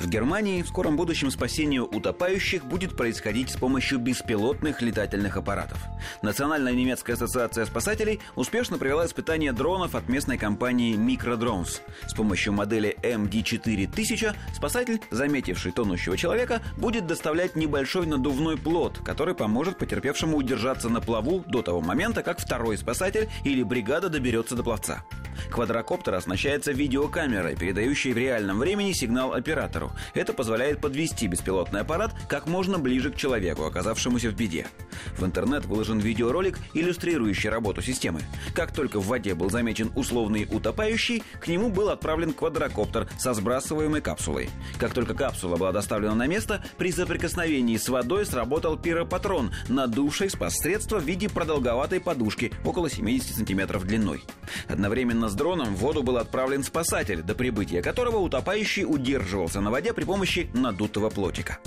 В Германии в скором будущем спасение утопающих будет происходить с помощью беспилотных летательных аппаратов. Национальная немецкая ассоциация спасателей успешно провела испытание дронов от местной компании Microdrones. С помощью модели MD4000 спасатель, заметивший тонущего человека, будет доставлять небольшой надувной плод, который поможет потерпевшему удержаться на плаву до того момента, как второй спасатель или бригада доберется до пловца. Квадрокоптер оснащается видеокамерой, передающей в реальном времени сигнал оператору. Это позволяет подвести беспилотный аппарат как можно ближе к человеку, оказавшемуся в беде. В интернет выложен видеоролик, иллюстрирующий работу системы. Как только в воде был замечен условный утопающий, к нему был отправлен квадрокоптер со сбрасываемой капсулой. Как только капсула была доставлена на место, при соприкосновении с водой сработал пиропатрон, надувший спас-средство в виде продолговатой подушки около 70 сантиметров длиной. Одновременно с дроном в воду был отправлен спасатель, до прибытия которого утопающий удерживался на воде при помощи надутого плотика.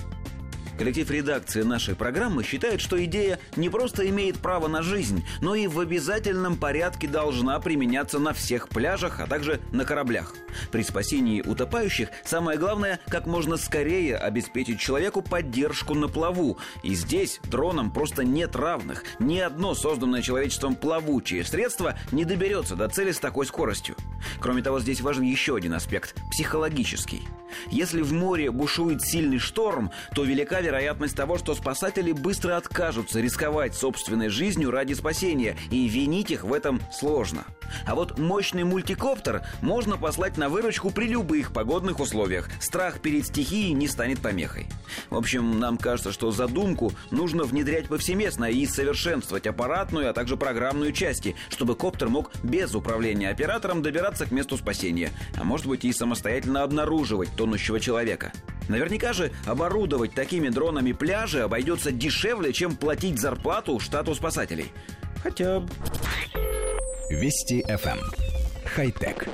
Коллектив редакции нашей программы считает, что идея не просто имеет право на жизнь, но и в обязательном порядке должна применяться на всех пляжах, а также на кораблях. При спасении утопающих самое главное как можно скорее обеспечить человеку поддержку на плаву. И здесь дронам просто нет равных. Ни одно созданное человечеством плавучее средство не доберется до цели с такой скоростью. Кроме того, здесь важен еще один аспект – психологический. Если в море бушует сильный шторм, то велика вероятность того, что спасатели быстро откажутся рисковать собственной жизнью ради спасения, и винить их в этом сложно. А вот мощный мультикоптер можно послать на выручку при любых погодных условиях. Страх перед стихией не станет помехой. В общем, нам кажется, что задумку нужно внедрять повсеместно и совершенствовать аппаратную, а также программную части, чтобы коптер мог без управления оператором добираться к месту спасения, а может быть и самостоятельно обнаруживать тонущего человека. Наверняка же оборудовать такими дронами пляжи обойдется дешевле, чем платить зарплату штату спасателей. Хотя... Вести FM. Эм. Хай-тек.